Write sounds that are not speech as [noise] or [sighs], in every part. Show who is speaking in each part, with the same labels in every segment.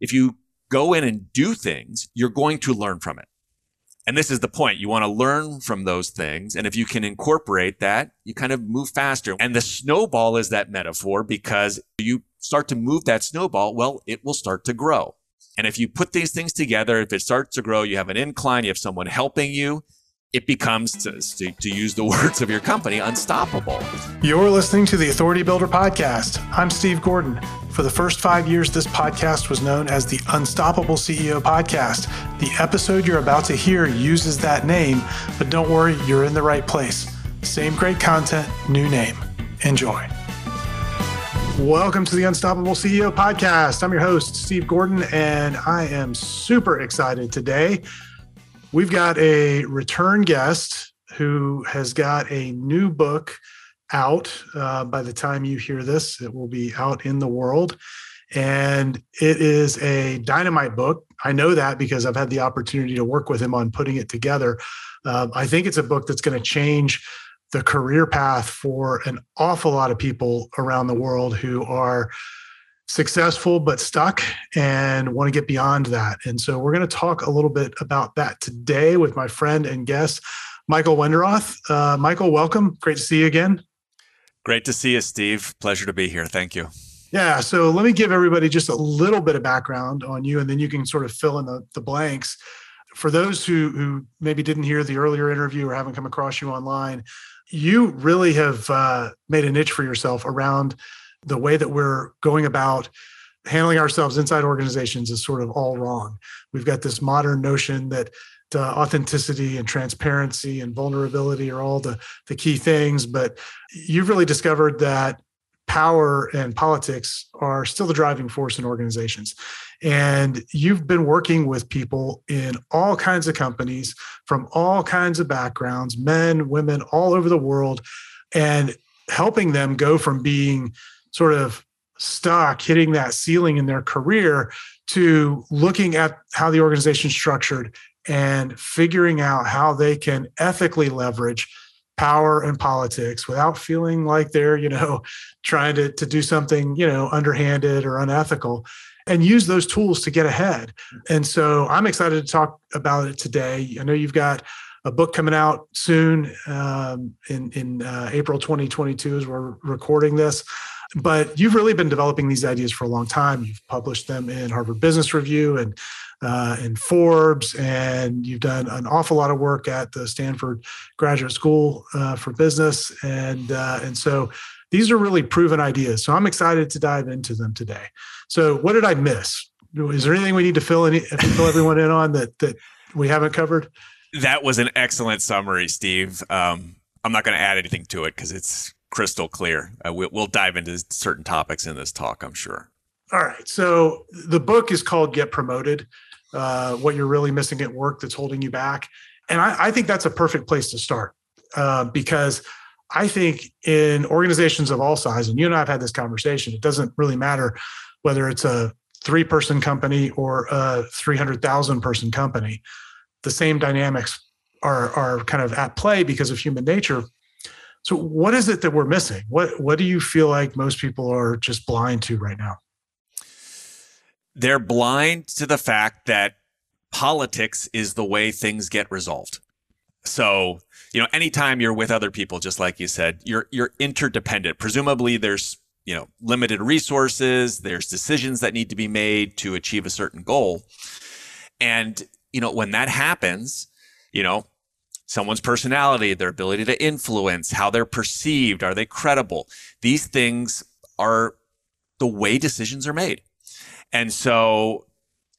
Speaker 1: if you go in and do things, you're going to learn from it. And this is the point. You want to learn from those things. And if you can incorporate that, you kind of move faster. And the snowball is that metaphor because you start to move that snowball. Well, it will start to grow. And if you put these things together, if it starts to grow, you have an incline, you have someone helping you, it becomes, to, to, use the [laughs] words of your company, unstoppable.
Speaker 2: You're listening to the Authority Builder Podcast. I'm Steve Gordon. For the first five years, this podcast was known as the Unstoppable CEO Podcast. The episode you're about to hear uses that name, but don't worry, you're in the right place. Same great content, new name. Enjoy. Welcome to the Unstoppable CEO podcast. I'm your host, Steve Gordon, and I am super excited today. We've got a return guest who has got a new book out. Uh, by the time you hear this, it will be out in the world. And it is a dynamite book. I know that because I've had the opportunity to work with him on putting it together. Uh, I think it's a book that's going to change the career path for an awful lot of people around the world who are successful but stuck and want to get beyond that. And so we're going to talk a little bit about that today with my friend and guest, Michael Wenderoth. Uh, Michael, welcome. Great to see you again.
Speaker 1: Great to see you, Steve. Pleasure to be here. Thank you.
Speaker 2: Yeah. So let me give everybody just a little bit of background on you, and then you can sort of fill in the, the blanks. For those who, who maybe didn't hear the earlier interview or haven't come across you online, you really have uh, made a niche for yourself around the way that we're going about handling ourselves inside organizations is sort of all wrong. We've got this modern notion that uh, authenticity and transparency and vulnerability are all the, the key things, but you've really discovered that power and politics are still the driving force in organizations. And you've been working with people in all kinds of companies from all kinds of backgrounds, men, women, all over the world, and helping them go from being sort of stuck, hitting that ceiling in their career, to looking at how the organization's structured and figuring out how they can ethically leverage power and politics without feeling like they're you know [laughs] trying to, to do something you know underhanded or unethical and use those tools to get ahead. And so i'm excited to talk about it today. I know you've got a book coming out soon um, in in uh, april 2022 as we're recording this but you've really been developing these ideas for a long time you've published them in harvard business review and uh, Forbes, and you've done an awful lot of work at the Stanford Graduate School uh, for Business, and uh, and so these are really proven ideas. So I'm excited to dive into them today. So what did I miss? Is there anything we need to fill any, fill everyone in on that that we haven't covered?
Speaker 1: That was an excellent summary, Steve. Um, I'm not going to add anything to it because it's crystal clear. Uh, we'll, we'll dive into certain topics in this talk, I'm sure.
Speaker 2: All right. So the book is called Get Promoted uh, what you're really missing at work that's holding you back. And I, I think that's a perfect place to start uh, because I think in organizations of all sizes, and you and I have had this conversation, it doesn't really matter whether it's a three person company or a 300,000 person company, the same dynamics are, are kind of at play because of human nature. So, what is it that we're missing? What, what do you feel like most people are just blind to right now?
Speaker 1: they're blind to the fact that politics is the way things get resolved. So, you know, anytime you're with other people, just like you said, you're you're interdependent. Presumably there's, you know, limited resources, there's decisions that need to be made to achieve a certain goal. And, you know, when that happens, you know, someone's personality, their ability to influence, how they're perceived, are they credible? These things are the way decisions are made. And so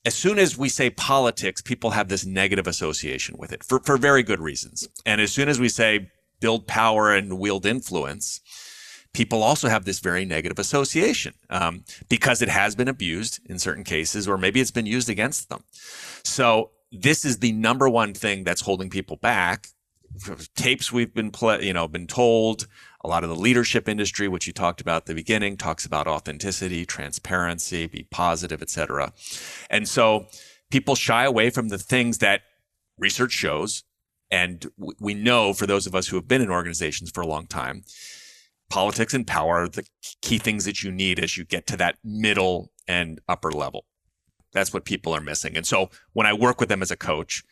Speaker 1: as soon as we say politics, people have this negative association with it for, for very good reasons. And as soon as we say build power and wield influence, people also have this very negative association um, because it has been abused in certain cases, or maybe it's been used against them. So this is the number one thing that's holding people back. Tapes we've been, play, you know, been told, a lot of the leadership industry, which you talked about at the beginning, talks about authenticity, transparency, be positive, etc. And so people shy away from the things that research shows, and we know for those of us who have been in organizations for a long time, politics and power are the key things that you need as you get to that middle and upper level. That's what people are missing. And so when I work with them as a coach,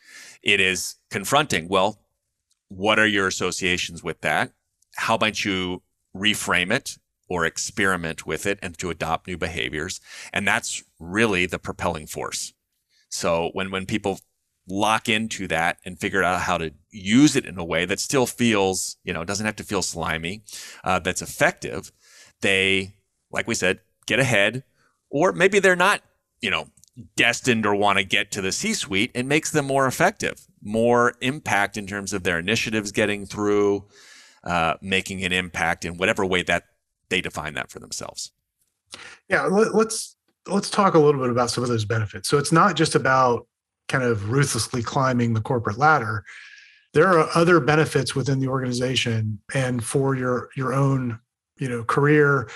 Speaker 1: it is confronting, well, what are your associations with that? How might you reframe it or experiment with it and to adopt new behaviors? And that's really the propelling force. So when, when people lock into that and figure out how to use it in a way that still feels, you know, doesn't have to feel slimy, uh, that's effective, they, like we said, get ahead, or maybe they're not, you know, destined or want to get to the C suite. It makes them more effective, more impact in terms of their initiatives getting through, uh, making an impact in whatever way that they define that for themselves.
Speaker 2: Yeah, let, let's let's talk a little bit about some of those benefits. So it's not just about kind of ruthlessly climbing the corporate ladder. There are other benefits within the organization and for your your own, you know, career,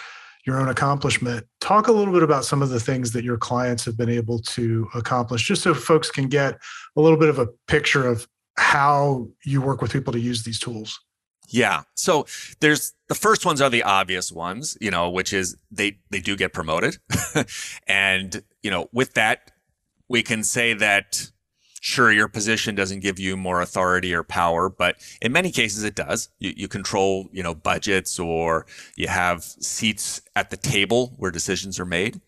Speaker 2: your own accomplishment. Talk a little bit about some of the things that your clients have been able to accomplish, just so folks can get a little bit of a picture of how you work with people to use these tools.
Speaker 1: Yeah. So there's the first ones are the obvious ones, you know, which is they they do get promoted. [laughs] and, you know, with that we can say that sure your position doesn't give you more authority or power but in many cases it does. You, you control you know budgets or you have seats at the table where decisions are made.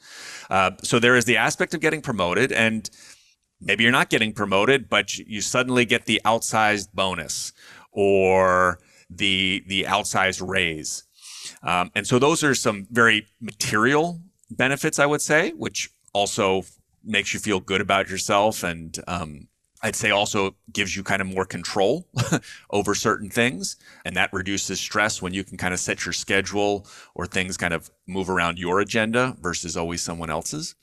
Speaker 1: Uh, so there is the aspect of getting promoted and maybe you're not getting promoted but you suddenly get the outsized bonus or the the outsized raise. Um, and so those are some very material benefits i would say which also makes you feel good about yourself and um, I'd say also gives you kind of more control [laughs] over certain things. And that reduces stress when you can kind of set your schedule or things kind of move around your agenda versus always someone else's.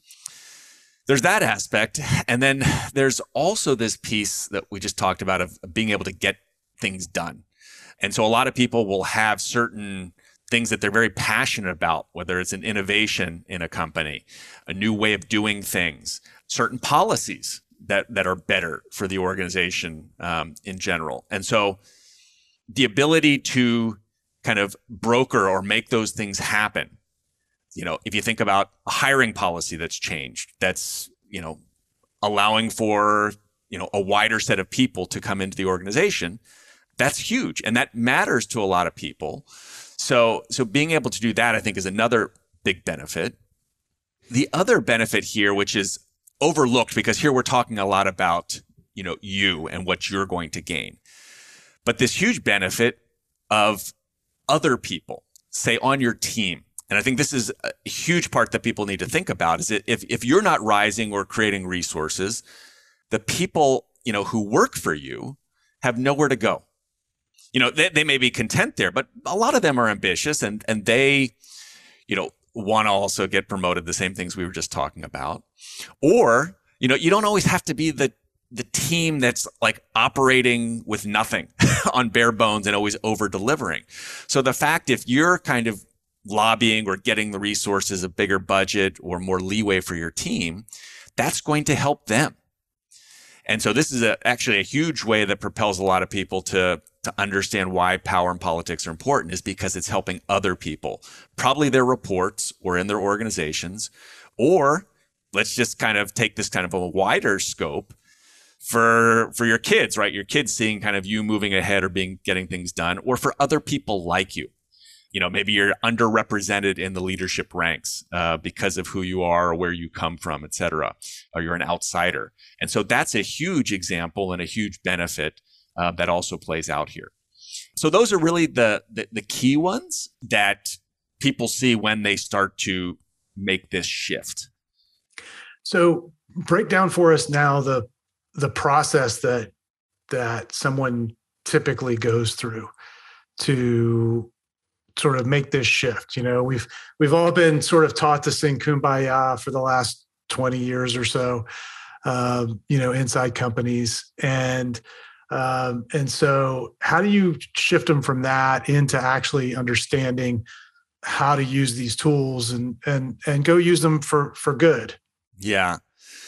Speaker 1: There's that aspect. And then there's also this piece that we just talked about of being able to get things done. And so a lot of people will have certain things that they're very passionate about, whether it's an innovation in a company, a new way of doing things, certain policies that that are better for the organization um, in general. And so, the ability to kind of broker or make those things happen. You know, if you think about a hiring policy that's changed, that's you know allowing for you know a wider set of people to come into the organization that's huge and that matters to a lot of people so, so being able to do that, I think, is another big benefit. The other benefit here, which is overlooked because here we're talking a lot about, you know, you and what you're going to gain. But this huge benefit of other people, say on your team. And I think this is a huge part that people need to think about is if, if you're not rising or creating resources, the people, you know, who work for you have nowhere to go you know, they, they may be content there, but a lot of them are ambitious and, and they, you know, want to also get promoted, the same things we were just talking about. Or, you know, you don't always have to be the, the team that's like operating with nothing [laughs] on bare bones and always over delivering. So the fact if you're kind of lobbying or getting the resources, a bigger budget or more leeway for your team, that's going to help them. And so this is a, actually a huge way that propels a lot of people to to understand why power and politics are important is because it's helping other people, probably their reports or in their organizations, or let's just kind of take this kind of a wider scope for for your kids, right? Your kids seeing kind of you moving ahead or being getting things done, or for other people like you. You know, maybe you're underrepresented in the leadership ranks uh, because of who you are or where you come from, et cetera, or you're an outsider. And so that's a huge example and a huge benefit uh, that also plays out here. So those are really the, the, the key ones that people see when they start to make this shift.
Speaker 2: So break down for us now the the process that that someone typically goes through to sort of make this shift. You know, we've we've all been sort of taught to sing kumbaya for the last 20 years or so, um, you know, inside companies. And um, and so, how do you shift them from that into actually understanding how to use these tools and and and go use them for for good?
Speaker 1: Yeah.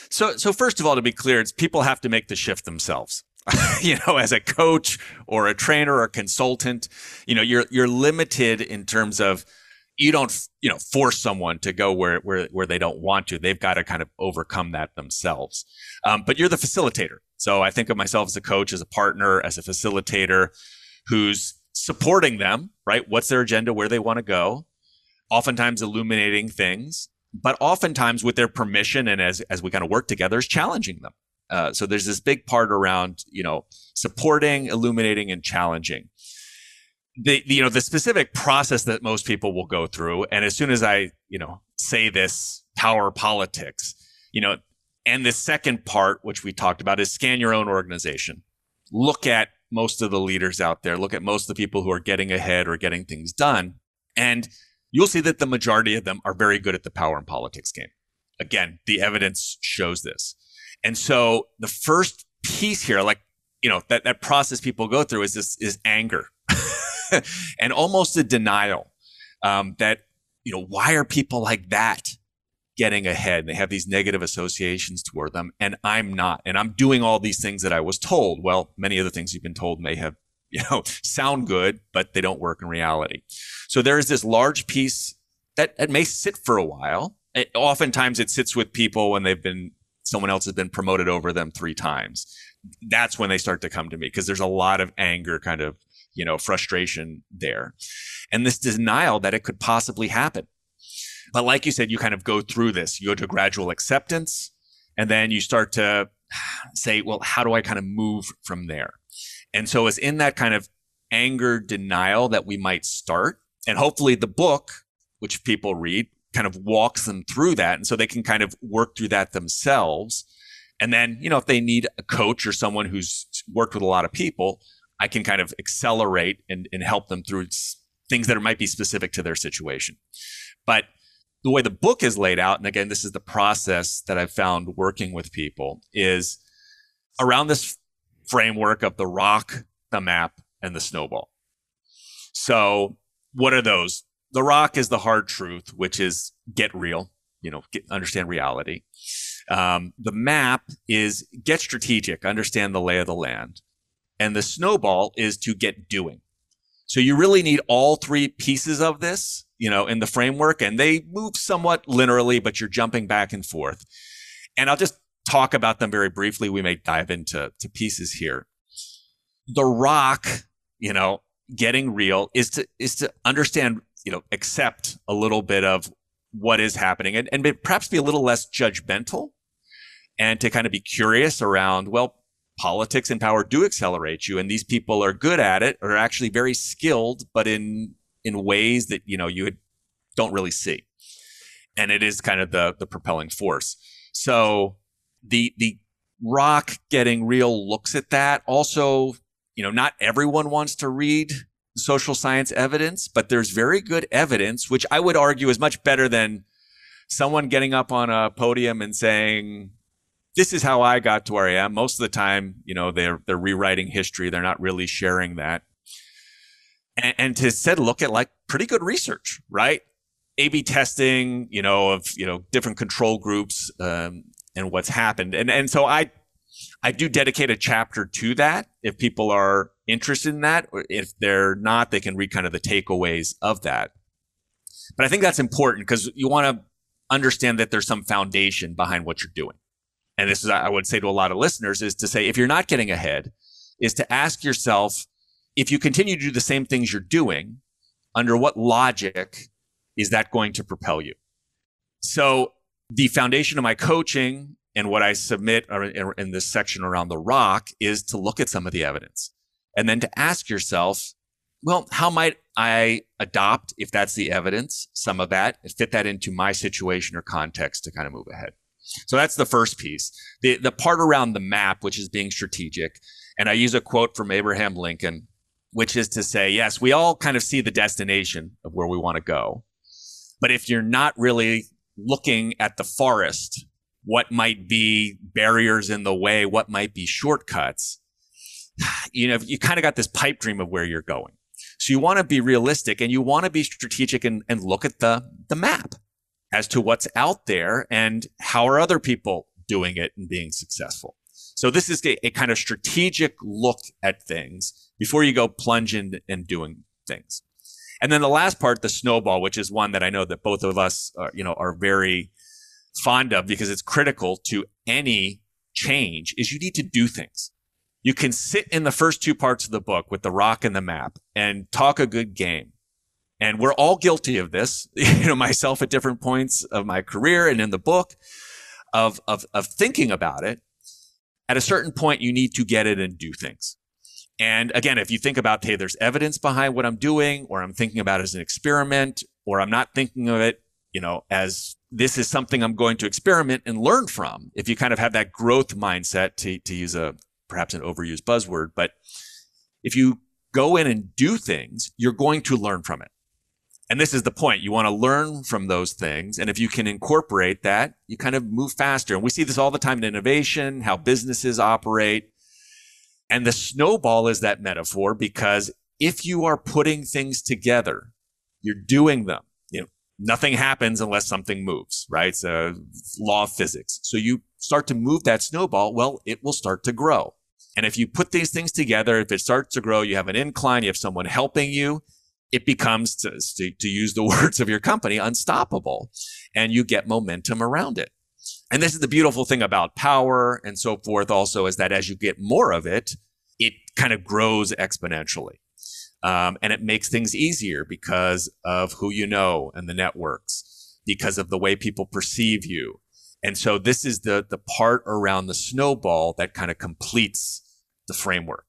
Speaker 1: So so first of all, to be clear, it's people have to make the shift themselves. [laughs] you know, as a coach or a trainer or a consultant, you know, you're you're limited in terms of you don't, you know, force someone to go where, where, where they don't want to. They've got to kind of overcome that themselves. Um, but you're the facilitator. So I think of myself as a coach, as a partner, as a facilitator who's supporting them, right? What's their agenda, where they want to go, oftentimes illuminating things, but oftentimes with their permission and as, as we kind of work together is challenging them. Uh, so there's this big part around, you know, supporting, illuminating, and challenging. The, the, you know, the specific process that most people will go through. And as soon as I, you know, say this power politics, you know, and the second part, which we talked about is scan your own organization. Look at most of the leaders out there. Look at most of the people who are getting ahead or getting things done. And you'll see that the majority of them are very good at the power and politics game. Again, the evidence shows this. And so the first piece here, like, you know, that, that process people go through is this, is anger [laughs] and almost a denial, um, that, you know, why are people like that getting ahead? They have these negative associations toward them and I'm not, and I'm doing all these things that I was told. Well, many of the things you've been told may have, you know, [laughs] sound good, but they don't work in reality. So there is this large piece that, that may sit for a while. It, oftentimes it sits with people when they've been someone else has been promoted over them three times. That's when they start to come to me because there's a lot of anger, kind of, you know, frustration there. And this denial that it could possibly happen. But like you said, you kind of go through this, you go to gradual acceptance, and then you start to say, well, how do I kind of move from there? And so it's in that kind of anger denial that we might start. And hopefully the book, which people read, kind of walks them through that. And so they can kind of work through that themselves. And then, you know, if they need a coach or someone who's worked with a lot of people, I can kind of accelerate and, and help them through things that might be specific to their situation. But the way the book is laid out, and again, this is the process that I've found working with people, is around this framework of the rock, the map, and the snowball. So, what are those? The rock is the hard truth, which is get real, you know, get, understand reality. Um, the map is get strategic, understand the lay of the land. And the snowball is to get doing. So you really need all three pieces of this, you know, in the framework and they move somewhat linearly, but you're jumping back and forth. And I'll just talk about them very briefly. We may dive into to pieces here. The rock, you know, getting real is to, is to understand you know, accept a little bit of what is happening and, and perhaps be a little less judgmental and to kind of be curious around, well, politics and power do accelerate you and these people are good at it or actually very skilled, but in, in ways that, you know, you don't really see. And it is kind of the, the propelling force. So the, the rock getting real looks at that. Also, you know, not everyone wants to read social science evidence, but there's very good evidence, which I would argue is much better than someone getting up on a podium and saying, this is how I got to where I am. Most of the time, you know, they're, they're rewriting history. They're not really sharing that. And, and to said, look at like pretty good research, right? A/B testing, you know, of you know different control groups um, and what's happened, and and so I I do dedicate a chapter to that if people are interested in that. Or if they're not, they can read kind of the takeaways of that. But I think that's important because you want to understand that there's some foundation behind what you're doing. And this is, I would say to a lot of listeners is to say, if you're not getting ahead, is to ask yourself, if you continue to do the same things you're doing, under what logic is that going to propel you? So the foundation of my coaching and what I submit in this section around the rock is to look at some of the evidence and then to ask yourself, well, how might I adopt, if that's the evidence, some of that fit that into my situation or context to kind of move ahead? So that's the first piece. The, the part around the map, which is being strategic. And I use a quote from Abraham Lincoln, which is to say, yes, we all kind of see the destination of where we want to go. But if you're not really looking at the forest what might be barriers in the way, what might be shortcuts. [sighs] You know, you kind of got this pipe dream of where you're going. So you want to be realistic and you want to be strategic and, and look at the, the map as to what's out there and how are other people doing it and being successful. So this is a, a kind of strategic look at things before you go plunge in and doing things. And then the last part, the snowball, which is one that I know that both of us, are, you know, are very fond of because it's critical to any change is you need to do things. You can sit in the first two parts of the book with the rock and the map and talk a good game. And we're all guilty of this, [laughs] you know, myself at different points of my career and in the book of, of, of thinking about it. At a certain point, you need to get it and do things. And again, if you think about, hey, there's evidence behind what I'm doing, or I'm thinking about as an experiment, or I'm not thinking of it, you know, as this is something I'm going to experiment and learn from. If you kind of have that growth mindset to, to use a perhaps an overused buzzword, but if you go in and do things, you're going to learn from it. And this is the point. You want to learn from those things. And if you can incorporate that, you kind of move faster. And we see this all the time in innovation, how businesses operate. And the snowball is that metaphor because if you are putting things together, you're doing them. Nothing happens unless something moves, right? It's a law of physics. So you start to move that snowball. Well, it will start to grow. And if you put these things together, if it starts to grow, you have an incline, you have someone helping you, it becomes, to, to, use the [laughs] words of your company, unstoppable. And you get momentum around it. And this is the beautiful thing about power and so forth also is that as you get more of it, it kind of grows exponentially. Um, and it makes things easier because of who you know and the networks, because of the way people perceive you. And so this is the, the part around the snowball that kind of completes the framework.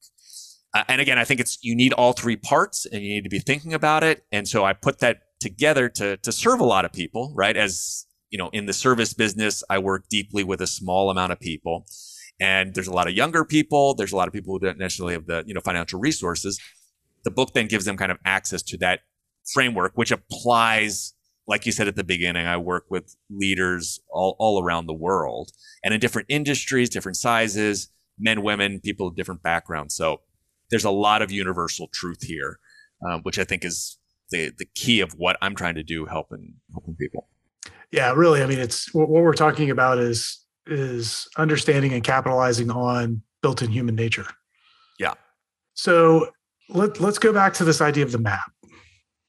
Speaker 1: Uh, and again, I think it's, you need all three parts and you need to be thinking about it. And so I put that together to, to serve a lot of people, right? As, you know, in the service business, I work deeply with a small amount of people and there's a lot of younger people. There's a lot of people who don't necessarily have the, you know, financial resources. The book then gives them kind of access to that framework, which applies, like you said at the beginning, I work with leaders all, all around the world and in different industries, different sizes, men, women, people of different backgrounds. So there's a lot of universal truth here, um, which I think is the, the key of what I'm trying to do, helping, helping people.
Speaker 2: Yeah, really. I mean, it's what, what we're talking about is is understanding and capitalizing on built-in human nature.
Speaker 1: Yeah.
Speaker 2: So let, let's go back to this idea of the map.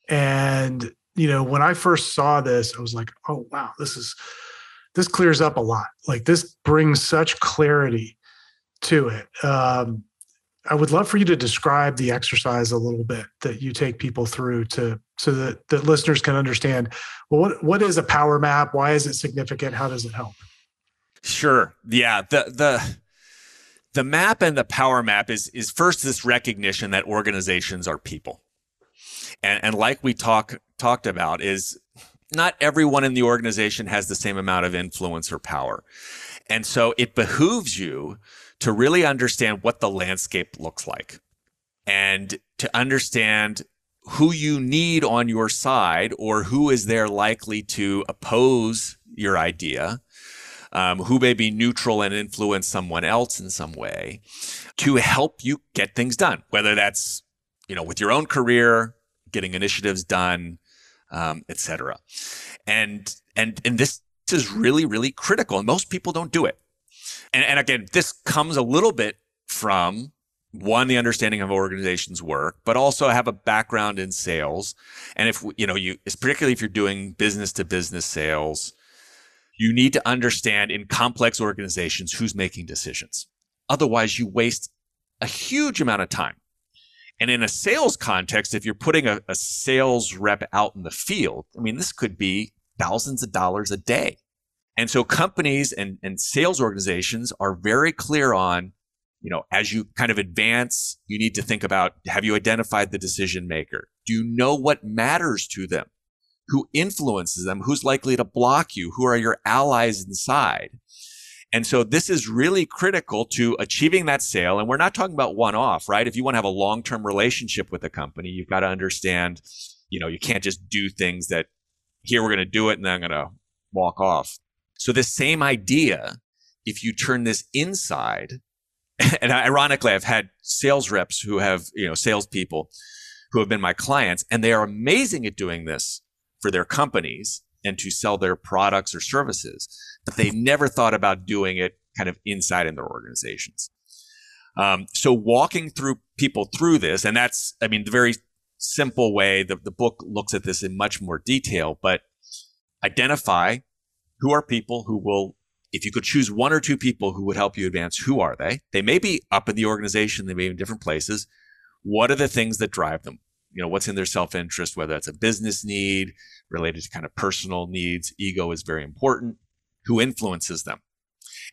Speaker 2: And you know, when I first saw this, I was like, "Oh wow, this is this clears up a lot. Like this brings such clarity to it." Um, I would love for you to describe the exercise a little bit that you take people through to so that that listeners can understand. Well, what what is a power map? Why is it significant? How does it help?
Speaker 1: Sure. Yeah. The the the map and the power map is is first this recognition that organizations are people. And and like we talk talked about is not everyone in the organization has the same amount of influence or power. And so it behooves you to really understand what the landscape looks like and to understand who you need on your side or who is there likely to oppose your idea um, who may be neutral and influence someone else in some way to help you get things done, whether that's, you know, with your own career, getting initiatives done, um, etc. And, and, and this is really, really critical. And most people don't do it. And, and again, this comes a little bit from one the understanding of organizations work but also have a background in sales and if you know you particularly if you're doing business to business sales you need to understand in complex organizations who's making decisions. Otherwise, you waste a huge amount of time. And in a sales context, if you're putting a, a, sales rep out in the field, I mean, this could be thousands of dollars a day. And so companies and, and sales organizations are very clear on, you know, as you kind of advance, you need to think about, have you identified the decision maker? Do you know what matters to them? Who influences them, who's likely to block you, who are your allies inside. And so this is really critical to achieving that sale. And we're not talking about one off, right? If you want to have a long term relationship with a company, you've got to understand, you know, you can't just do things that here we're going to do it and then I'm going to walk off. So this same idea, if you turn this inside, [laughs] and ironically, I've had sales reps who have, you know, salespeople who have been my clients and they are amazing at doing this for their companies and to sell their products or services, but they never thought about doing it kind of inside in their organizations. Um, so walking through people through this, and that's, I mean, the very simple way, the, the book looks at this in much more detail, but identify who are people who will if you could choose one or two people who would help you advance, who are they? They may be up in the organization, they may be in different places. What are the things that drive them? You know, what's in their self interest, whether that's a business need related to kind of personal needs, ego is very important. Who influences them?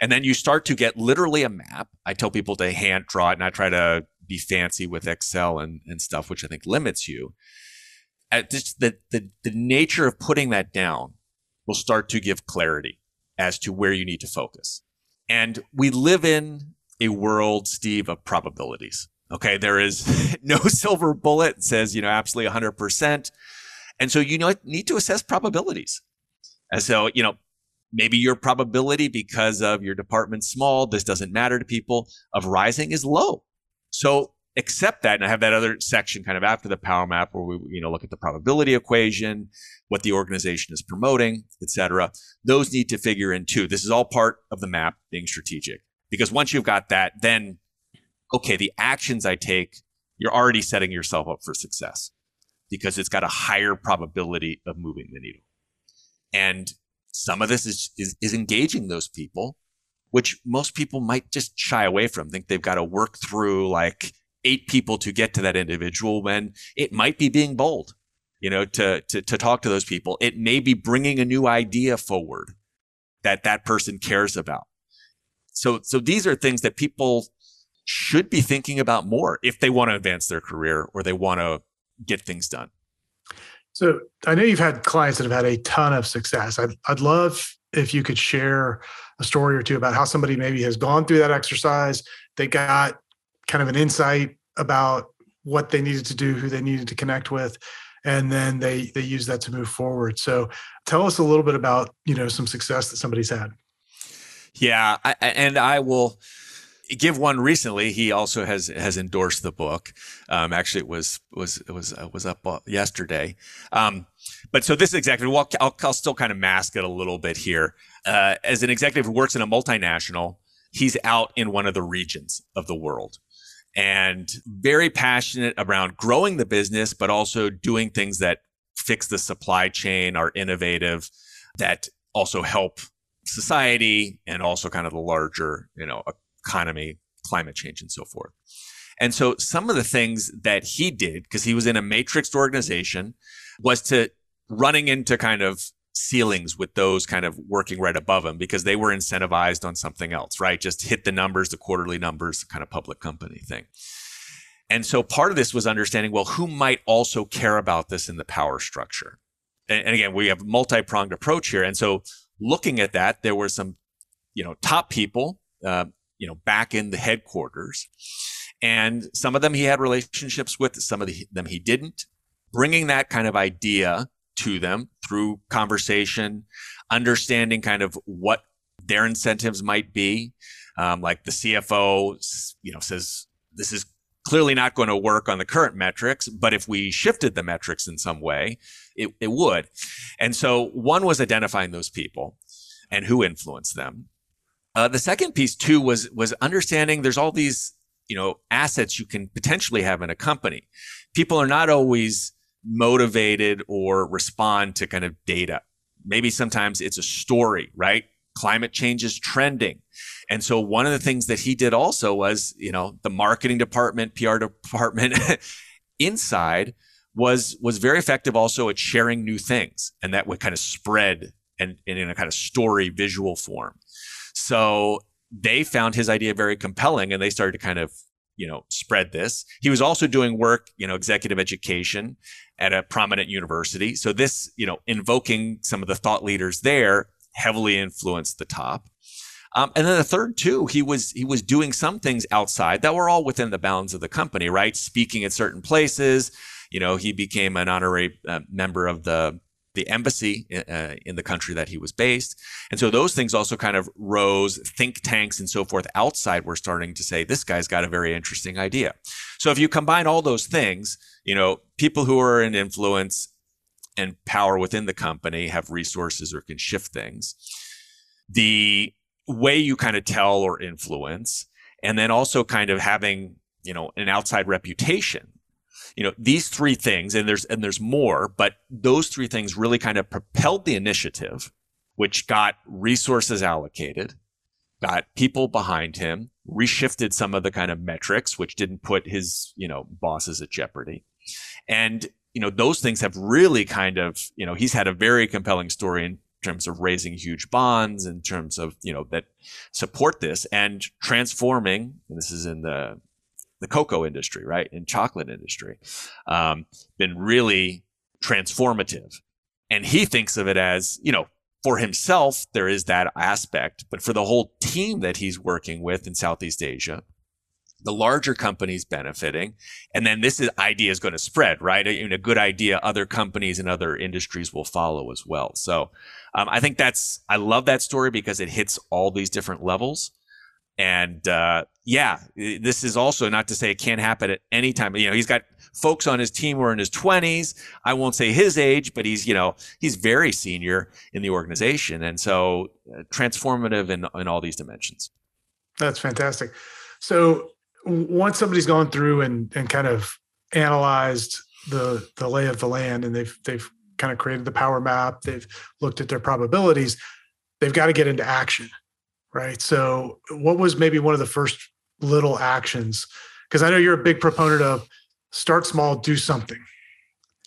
Speaker 1: And then you start to get literally a map. I tell people to hand draw it, and I try to be fancy with Excel and, and stuff, which I think limits you. At just the, the, the nature of putting that down will start to give clarity as to where you need to focus. And we live in a world, Steve, of probabilities. Okay. There is [laughs] no silver bullet says, you know, absolutely 100%. And so you know, need to assess probabilities. And so, you know, maybe your probability because of your department small, this doesn't matter to people of rising is low. So accept that. And I have that other section kind of after the power map where we, you know, look at the probability equation, what the organization is promoting, et cetera. Those need to figure in too. This is all part of the map being strategic because once you've got that, then, okay, the actions I take, you're already setting yourself up for success because it's got a higher probability of moving the needle. And some of this is, is, is engaging those people which most people might just shy away from, think they've got to work through like eight people to get to that individual when it might be being bold, you know, to, to, to talk to those people. It may be bringing a new idea forward that that person cares about. So, so these are things that people should be thinking about more if they want to advance their career or they want to get things done.
Speaker 2: So I know you've had clients that have had a ton of success. I'd, I'd love if you could share a story or two about how somebody maybe has gone through that exercise. They got kind of an insight about what they needed to do, who they needed to connect with, and then they they use that to move forward. So tell us a little bit about you know some success that somebody's had.
Speaker 1: Yeah, I, and I will give one recently. He also has has endorsed the book. Um, actually, it was was it was uh, was up uh, yesterday. Um, but so this executive, well, I'll, I'll still kind of mask it a little bit here. Uh, as an executive who works in a multinational, he's out in one of the regions of the world and very passionate around growing the business, but also doing things that fix the supply chain, are innovative, that also help society and also kind of the larger, you know, economy, climate change, and so forth. And so some of the things that he did, because he was in a matrixed organization, was to running into kind of ceilings with those kind of working right above him because they were incentivized on something else, right? Just hit the numbers, the quarterly numbers, the kind of public company thing. And so part of this was understanding, well, who might also care about this in the power structure? And, and again, we have a multi-pronged approach here. And so looking at that, there were some, you know, top people, uh, you know, back in the headquarters. And some of them he had relationships with, some of the, them he didn't. Bringing that kind of idea to them through conversation, understanding kind of what their incentives might be. Um, like the CFO, you know, says this is clearly not going to work on the current metrics, but if we shifted the metrics in some way, it, it would. And so one was identifying those people and who influenced them. Uh, the second piece too was was understanding there's all these you know assets you can potentially have in a company. People are not always motivated or respond to kind of data. Maybe sometimes it's a story, right? Climate change is trending. And so one of the things that he did also was, you know, the marketing department, PR department [laughs] inside was was very effective also at sharing new things and that would kind of spread and, and in a kind of story visual form. So they found his idea very compelling and they started to kind of you know spread this. He was also doing work you know executive education at a prominent university. So this you know invoking some of the thought leaders there heavily influenced the top. Um, and then the third too he was he was doing some things outside that were all within the bounds of the company right? Speaking at certain places. You know he became an honorary uh, member of the the embassy uh, in the country that he was based. And so those things also kind of rose, think tanks and so forth outside were starting to say, this guy's got a very interesting idea. So if you combine all those things, you know, people who are in influence and power within the company have resources or can shift things. The way you kind of tell or influence, and then also kind of having, you know, an outside reputation you know, these three things, and there's and there's more, but those three things really kind of propelled the initiative, which got resources allocated, got people behind him, reshifted some of the kind of metrics, which didn't put his, you know, bosses at jeopardy. And, you know, those things have really kind of, you know, he's had a very compelling story in terms of raising huge bonds, in terms of, you know, that support this and transforming, and this is in the the cocoa industry, right? In chocolate industry, um, been really transformative. And he thinks of it as, you know, for himself, there is that aspect, but for the whole team that he's working with in Southeast Asia, the larger companies benefiting. And then this is, idea is going to spread, right? A good idea, other companies and other industries will follow as well. So um, I think that's, I love that story because it hits all these different levels. And uh, yeah, this is also not to say it can't happen at any time. You know, he's got folks on his team who are in his 20s. I won't say his age, but he's, you know, he's very senior in the organization. And so uh, transformative in, in all these dimensions.
Speaker 2: That's fantastic. So once somebody's gone through and, and kind of analyzed the, the lay of the land and they've, they've kind of created the power map, they've looked at their probabilities, they've got to get into action. Right. So what was maybe one of the first little actions? Because I know you're a big proponent of start small, do something.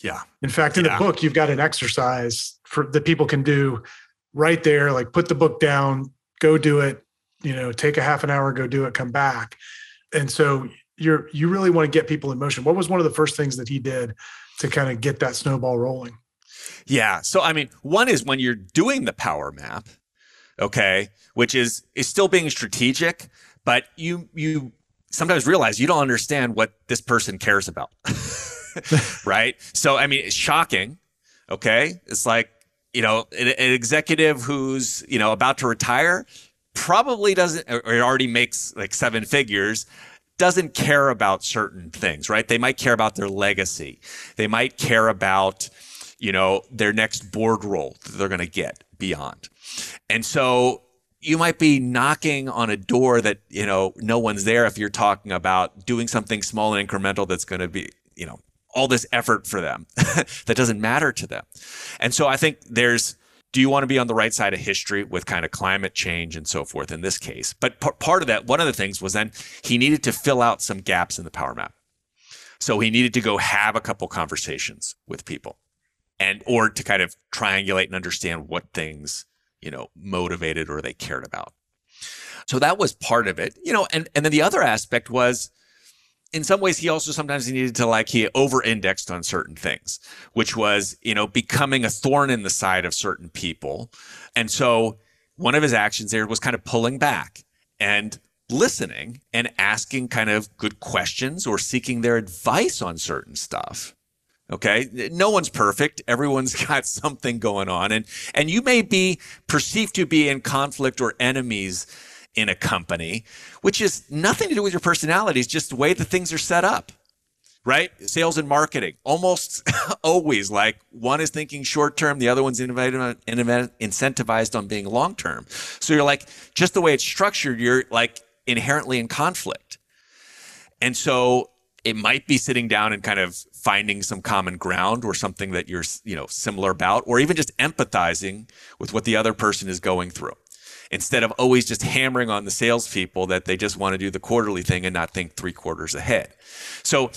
Speaker 1: Yeah.
Speaker 2: In fact, in yeah. the book, you've got an exercise for that people can do right there. Like put the book down, go do it. You know, take a half an hour, go do it, come back. And so you're you really want to get people in motion. What was one of the first things that he did to kind of get that snowball rolling?
Speaker 1: Yeah. So I mean, one is when you're doing the power map, okay, which is is still being strategic, but you you sometimes realize you don't understand what this person cares about. [laughs] right? So, I mean, it's shocking. Okay. It's like, you know, an, an, executive who's, you know, about to retire probably doesn't, or already makes like seven figures, doesn't care about certain things, right? They might care about their legacy. They might care about, you know, their next board role that they're going to get beyond. And so you might be knocking on a door that you know no one's there if you're talking about doing something small and incremental that's going to be you know all this effort for them [laughs] that doesn't matter to them. And so i think there's do you want to be on the right side of history with kind of climate change and so forth in this case? But p- part of that one of the things was then he needed to fill out some gaps in the power map. So he needed to go have a couple conversations with people and or to kind of triangulate and understand what things you know, motivated or they cared about. So that was part of it, you know, and, and then the other aspect was in some ways he also sometimes needed to like he over indexed on certain things, which was, you know, becoming a thorn in the side of certain people. And so one of his actions there was kind of pulling back and listening and asking kind of good questions or seeking their advice on certain stuff. Okay. No one's perfect. Everyone's [laughs] got something going on. And, and you may be perceived to be in conflict or enemies in a company, which is nothing to do with your personality. It's just the way the things are set up. Right? Sales and marketing, almost [laughs] always like one is thinking short term, the other one's incentivized on being long term. So you're like, just the way it's structured, you're like inherently in conflict. And so it might be sitting down and kind of finding some common ground or something that you're you know similar about or even just empathizing with what the other person is going through. Instead of always just hammering on the salespeople that they just want to do the quarterly thing and not think three quarters ahead. So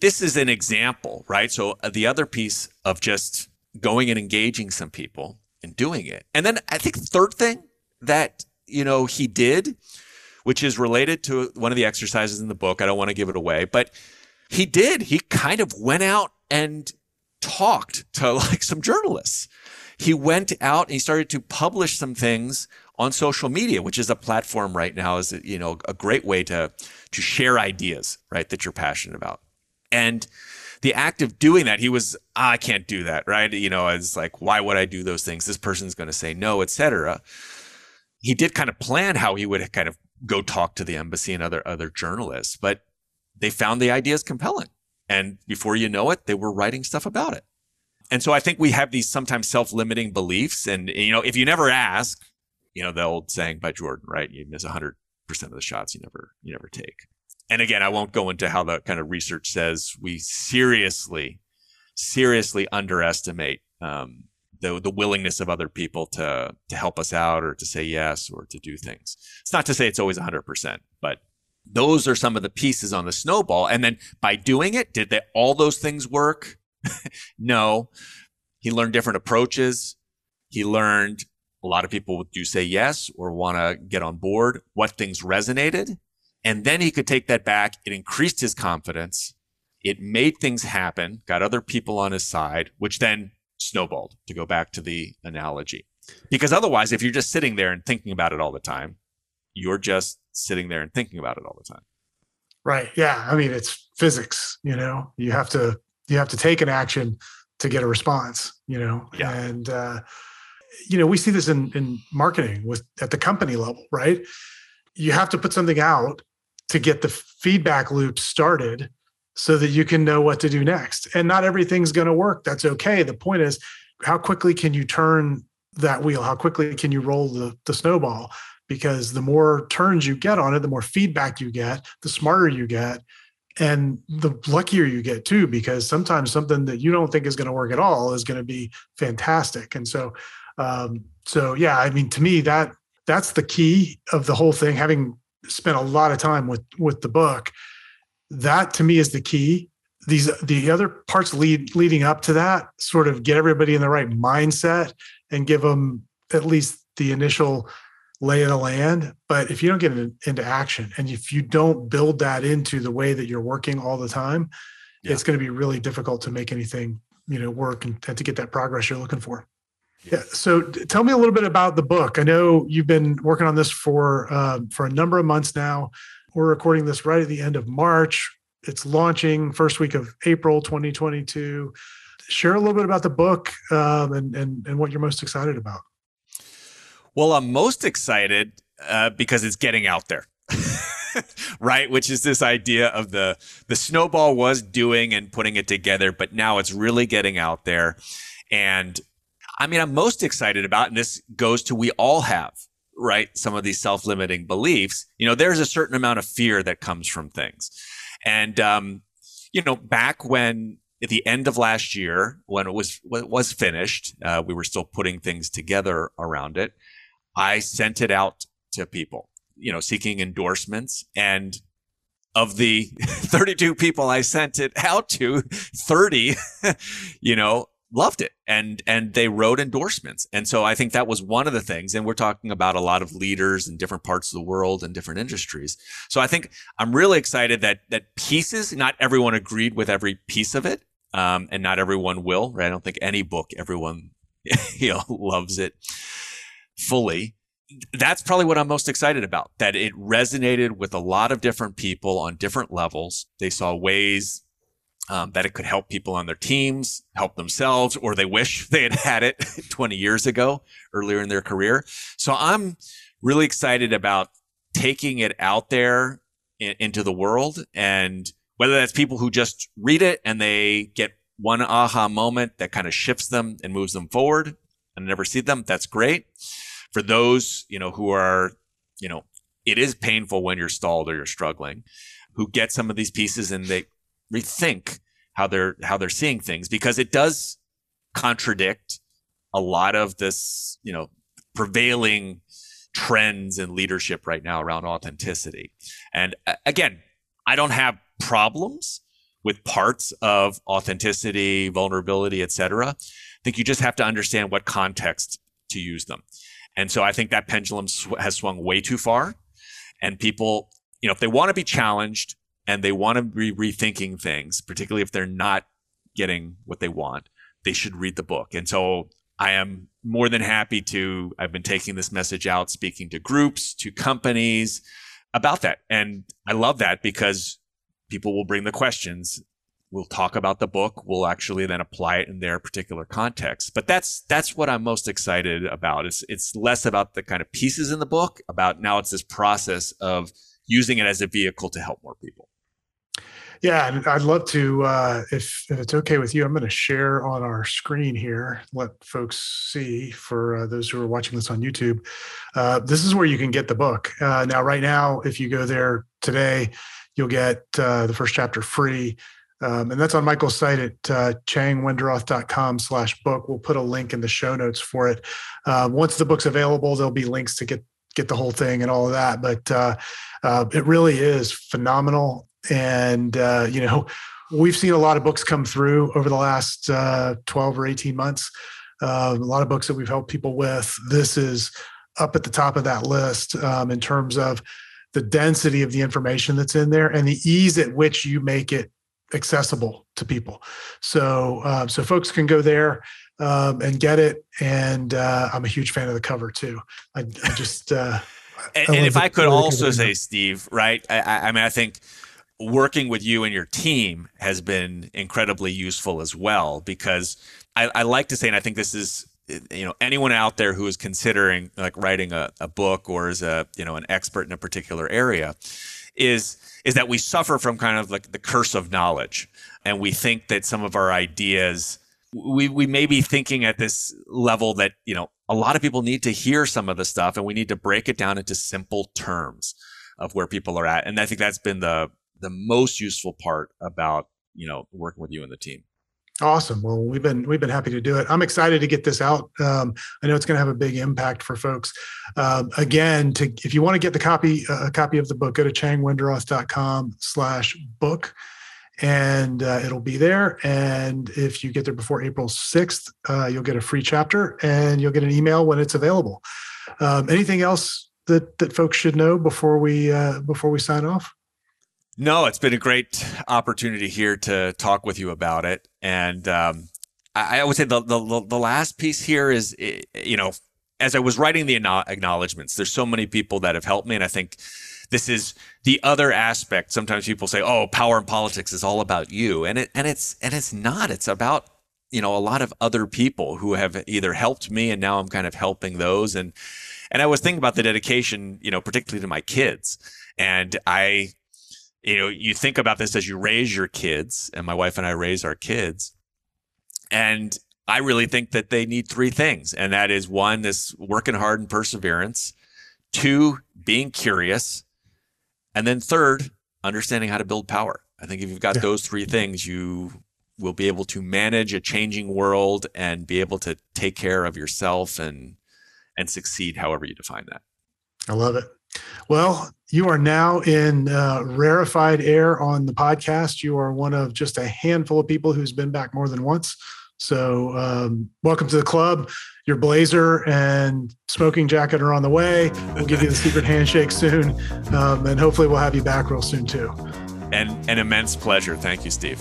Speaker 1: this is an example right? So uh, the other piece of just going and engaging some people and doing it. And then i think the third thing that you know he did which is related to one of the exercises in the book. I don't want to give it away, but he did. He kind of went out and talked to [laughs] like some journalists. He went out and he started to publish some things on social media, which is a platform right now is you know a great way to to share ideas, right, that you're passionate about. And the act of doing that, he was, ah, I can't do that, right? You know, it's like, why would I do those things? This person's going to say no, etc. He did kind of plan how he would kind of go talk to the embassy and other other journalists, but they found the ideas compelling. And before you know it, they were writing stuff about it. And so I think we have these sometimes self-limiting beliefs. And you know, if you never ask, you know, the old saying by Jordan, right? You miss hundred percent of the shots you never you never take. and again, I won't go into how the kind of research says we seriously, seriously underestimate um, the the willingness of other people to to help us out or to say yes or to do things. It's not to say it's always 100%, but those are some of the pieces on the snowball. And then by doing it, did they, all those things work? [laughs] no. He learned different approaches. He learned a lot of people do say yes or want to get on board, what things resonated. And then he could take that back. It increased his confidence. It made things happen, got other people on his side, which then snowballed to go back to the analogy. Because otherwise, if you're just sitting there and thinking about it all the time, you're just sitting there and thinking about it all the time.
Speaker 2: Right. Yeah. I mean, it's physics, you know, you have to, you have to take an action to get a response, you know, yeah. and, uh, you know, we see this in, in marketing with at the company level, right? You have to put something out to get the feedback loop started so that you can know what to do next. And not everything's going to work. That's okay. The point is, how quickly can you turn that wheel? How quickly can you roll the, the snowball? Because the more turns you get on it, the more feedback you get, the smarter you get, and the luckier you get too. Because sometimes something that you don't think is going to work at all is going to be fantastic. And so, um, so yeah, I mean, to me, that that's the key of the whole thing. Having spent a lot of time with with the book, that to me is the key these the other parts lead leading up to that sort of get everybody in the right mindset and give them at least the initial lay of the land but if you don't get into action and if you don't build that into the way that you're working all the time yeah. it's going to be really difficult to make anything you know work and, and to get that progress you're looking for yeah. So tell me a little bit about the book. I know you've been working on this for uh, for a number of months now. We're recording this right at the end of March. It's launching first week of April 2022. Share a little bit about the book um, and, and, and what you're most excited about.
Speaker 1: Well, I'm most excited uh, because it's getting out there. [laughs] right which is this idea of the the snowball was doing and putting it together but now it's really getting out there and i mean i'm most excited about and this goes to we all have right some of these self-limiting beliefs you know there's a certain amount of fear that comes from things. And um, you know back when at the end of last year when it was when it was finished uh, we were still putting things together around it i sent it out to people you know seeking endorsements. And of the [laughs] 32 people i sent it out to 30 [laughs] you know loved it and and they wrote endorsements and so i think that was one of the things and we're talking about a lot of leaders in different parts of the world and different industries so i think i'm really excited that that pieces not everyone agreed with every piece of it um, and not everyone will right i don't think any book everyone [laughs] you know loves it fully that's probably what I'm most excited about. That it resonated with a lot of different people on different levels. They saw ways um, that it could help people on their teams, help themselves, or they wish [laughs] they had had it [laughs] 20 years ago, earlier in their career. So I'm really excited about taking it out there in, into the world. And whether that's people who just read it and they get one aha moment that kind of shifts them and moves them forward and never see them, that's great. For those, you know, who are, you know, it is painful when you're stalled or you're struggling, who get some of these pieces and they rethink how they're how they're seeing things because it does contradict a lot of this, you know, prevailing trends in leadership right now around authenticity. And uh, again, I don't have problems with parts of authenticity, vulnerability, etc. I think you just have to understand what context to use them. And so I think that pendulum sw- has swung way too far. And people, you know, if they want to be challenged, and they want to be rethinking things, particularly if they're not getting what they want, they should read the book. And so I am more than happy to, I've been taking this message out, speaking to groups, to companies about that. And I love that because people will bring the questions. We'll talk about the book. We'll actually then apply it in their particular context. But that's, that's what I'm most excited about. It's, it's less about the kind of pieces in the book about now it's this process of using it as a vehicle to help more people.
Speaker 2: Yeah, I'd love to, uh, if, if it's okay with you, I'm going to share on our screen here, let folks see for uh, those who are watching this on YouTube. Uh, this is where you can get the book. Uh, now, right now, if you go there today, you'll get uh, the first chapter free. Um, and that's on Michael's site at uh, changwenderoth.com slash book. We'll put a link in the show notes for it. Uh, once the book's available, there'll be links to get get the whole thing and all of that. But uh, uh, it really is phenomenal. And, uh, you know, we've seen a lot of books come through over the last uh, 12 or 18 months. Uh, a lot of books that we've helped people with. This is up at the top of that list um, in terms of the density of the information that's in there and the ease at which you make it accessible to people. So, uh, so folks can go there um, and get it. And uh, I'm a huge fan of the cover too. I, I just. Uh, [laughs]
Speaker 1: and, and if I could also say, Steve, right? I, I mean, I think working with you and your team has been incredibly useful as well because I, I, like to say, and I think this is you know anyone out there who is considering like writing a, a book or is a you know an expert in a particular area is is that we suffer from kind of like the curse of knowledge and we think that some of our ideas we we may be thinking at this level that you know a lot of people need to hear some of the stuff and we need to break it down into simple terms of where people are at. And i think that's been the the most useful part about you know working with you and the team.
Speaker 2: Awesome. Well we've been we've been happy to do it. I'm excited to get this out. Um, i know it's going to have a big impact for folks. Um, again to if you want to get the copy uh, a copy of the book go to changwenderoth.com slash book and uh, it'll be there. And if you get there before April 6th, uh, you'll get a free chapter and you'll get an email when it's available. Um, anything else that, that folks should know before we, uh, before we sign off?
Speaker 1: No, it's been a great opportunity here to talk with you about it. And um, I, I, would say the, the, the last piece here is, you know, as I was writing the acknowledgments, there's so many people that have helped me. And I think this is the other aspect. Sometimes people say, "Oh, power and politics is all about you," and it and it's and it's not. It's about you know a lot of other people who have either helped me, and now I'm kind of helping those. And and I was thinking about the dedication, you know, particularly to my kids, and I. You know, you think about this as you raise your kids, and my wife and I raise our kids. And I really think that they need three things. And that is one, this working hard and perseverance. Two, being curious. And then third, understanding how to build power. I think if you've got yeah. those three things, you will be able to manage a changing world and be able to take care of yourself and and succeed however you define that.
Speaker 2: I love it. Well, you are now in uh, rarefied air on the podcast. You are one of just a handful of people who's been back more than once. So, um, welcome to the club. Your blazer and smoking jacket are on the way. We'll give you the secret handshake soon, um, and hopefully, we'll have you back real soon too.
Speaker 1: And an immense pleasure. Thank you, Steve.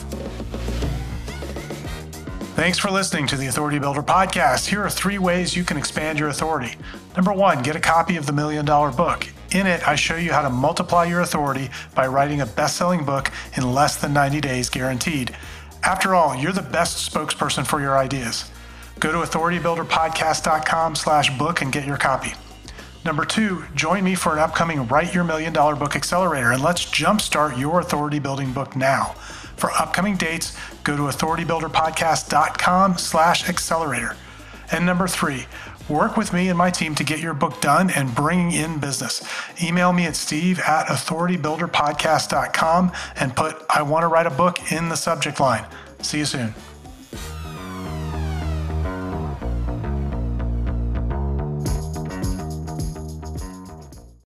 Speaker 2: Thanks for listening to the Authority Builder podcast. Here are three ways you can expand your authority. Number one, get a copy of the Million Dollar Book. In it, I show you how to multiply your authority by writing a best selling book in less than 90 days guaranteed. After all, you're the best spokesperson for your ideas. Go to authoritybuilderpodcast.com slash book and get your copy. Number two, join me for an upcoming Write Your Million Dollar Book Accelerator and let's jumpstart your authority building book now. For upcoming dates, go to authoritybuilderpodcast.com slash accelerator. And number three, Work with me and my team to get your book done and bringing in business. Email me at steve at authoritybuilderpodcast.com and put I want to write a book in the subject line. See you soon.